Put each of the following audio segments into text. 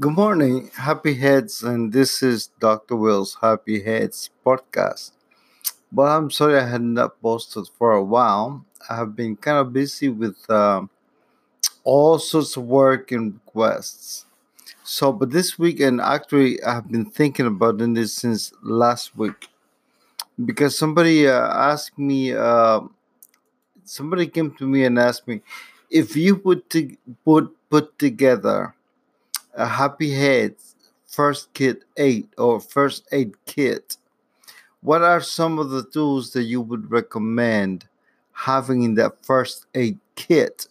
Good morning, Happy Heads, and this is Dr. Will's Happy Heads podcast. Well, I'm sorry I had not posted for a while. I have been kind of busy with um, all sorts of work and requests. So, but this week, and actually, I've been thinking about this since last week because somebody uh, asked me, uh, somebody came to me and asked me if you would to put put together a happy head first kit aid or first aid kit. What are some of the tools that you would recommend having in that first aid kit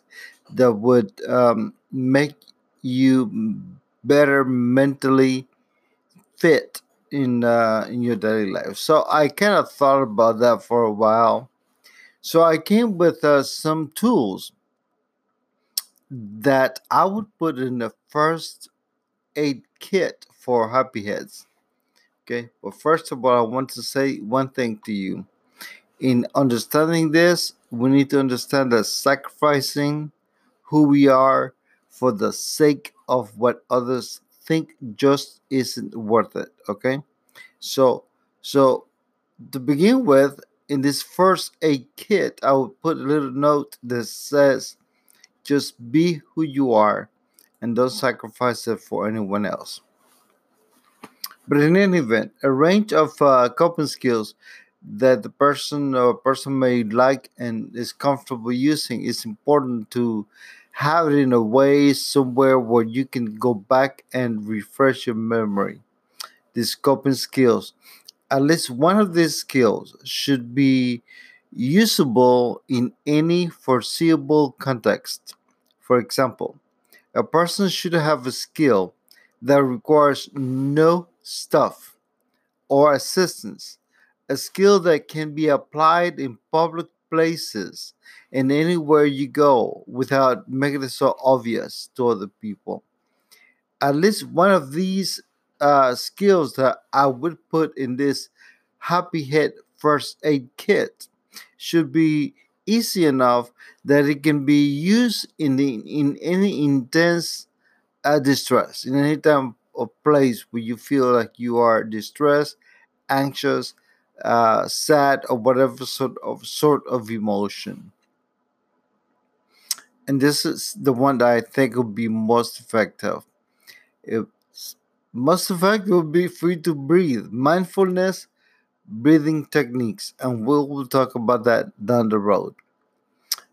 that would um, make you better mentally fit in uh, in your daily life? So i kind of thought about that for a while. So i came with uh, some tools that i would put in the first aid kit for happy heads. Okay, but first of all, I want to say one thing to you. In understanding this, we need to understand that sacrificing who we are for the sake of what others think just isn't worth it. Okay, so so to begin with, in this first aid kit, I will put a little note that says, "Just be who you are." And don't sacrifice it for anyone else. But in any event, a range of uh, coping skills that the person or person may like and is comfortable using is important to have it in a way somewhere where you can go back and refresh your memory. These coping skills, at least one of these skills should be usable in any foreseeable context. For example, a person should have a skill that requires no stuff or assistance, a skill that can be applied in public places and anywhere you go without making it so obvious to other people. At least one of these uh, skills that I would put in this Happy Head first aid kit should be easy enough that it can be used in the in any intense uh, distress in any time or place where you feel like you are distressed anxious uh, sad or whatever sort of sort of emotion. And this is the one that i think would be most effective. It's most effective would be free to breathe mindfulness breathing techniques, and we'll, we'll talk about that down the road.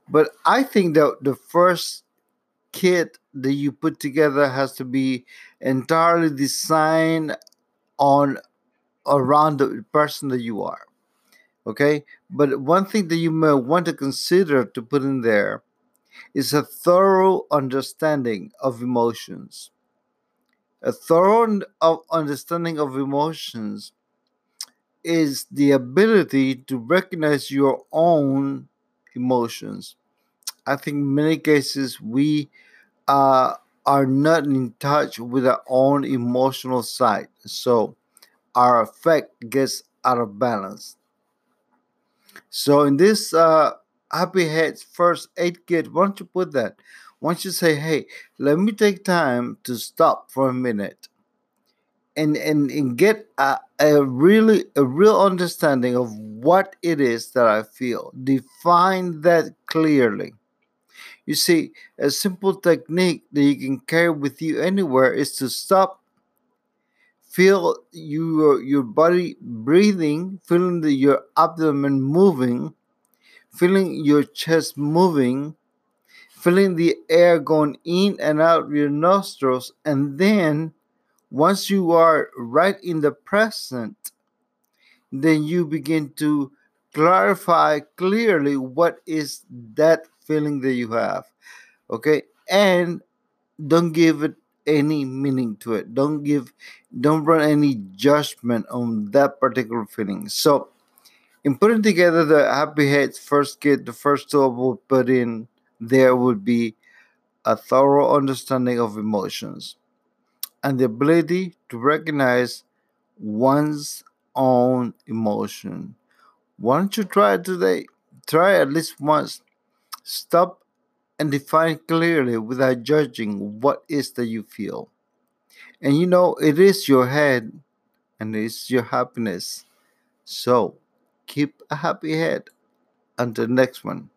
But I think that the first kit that you put together has to be entirely designed on around the person that you are. Okay, but one thing that you may want to consider to put in there is a thorough understanding of emotions. A thorough understanding of emotions is the ability to recognize your own emotions. I think in many cases we uh, are not in touch with our own emotional side, so our effect gets out of balance. So in this uh, Happy Heads first aid kit, why don't you put that? Why don't you say, hey, let me take time to stop for a minute and and, and get a, a really a real understanding of what it is that I feel. Define that clearly. You see, a simple technique that you can carry with you anywhere is to stop, feel your your body breathing, feeling the, your abdomen moving, feeling your chest moving, feeling the air going in and out of your nostrils, and then once you are right in the present, then you begin to clarify clearly what is that feeling that you have. Okay? And don't give it any meaning to it. Don't give don't run any judgment on that particular feeling. So in putting together the happy heads first kit, the first tool we'll put in there would be a thorough understanding of emotions and the ability to recognize one's own emotion. Why don't you try it today? Try at least once. Stop and define clearly without judging what is that you feel. And you know, it is your head and it's your happiness. So keep a happy head. Until next one.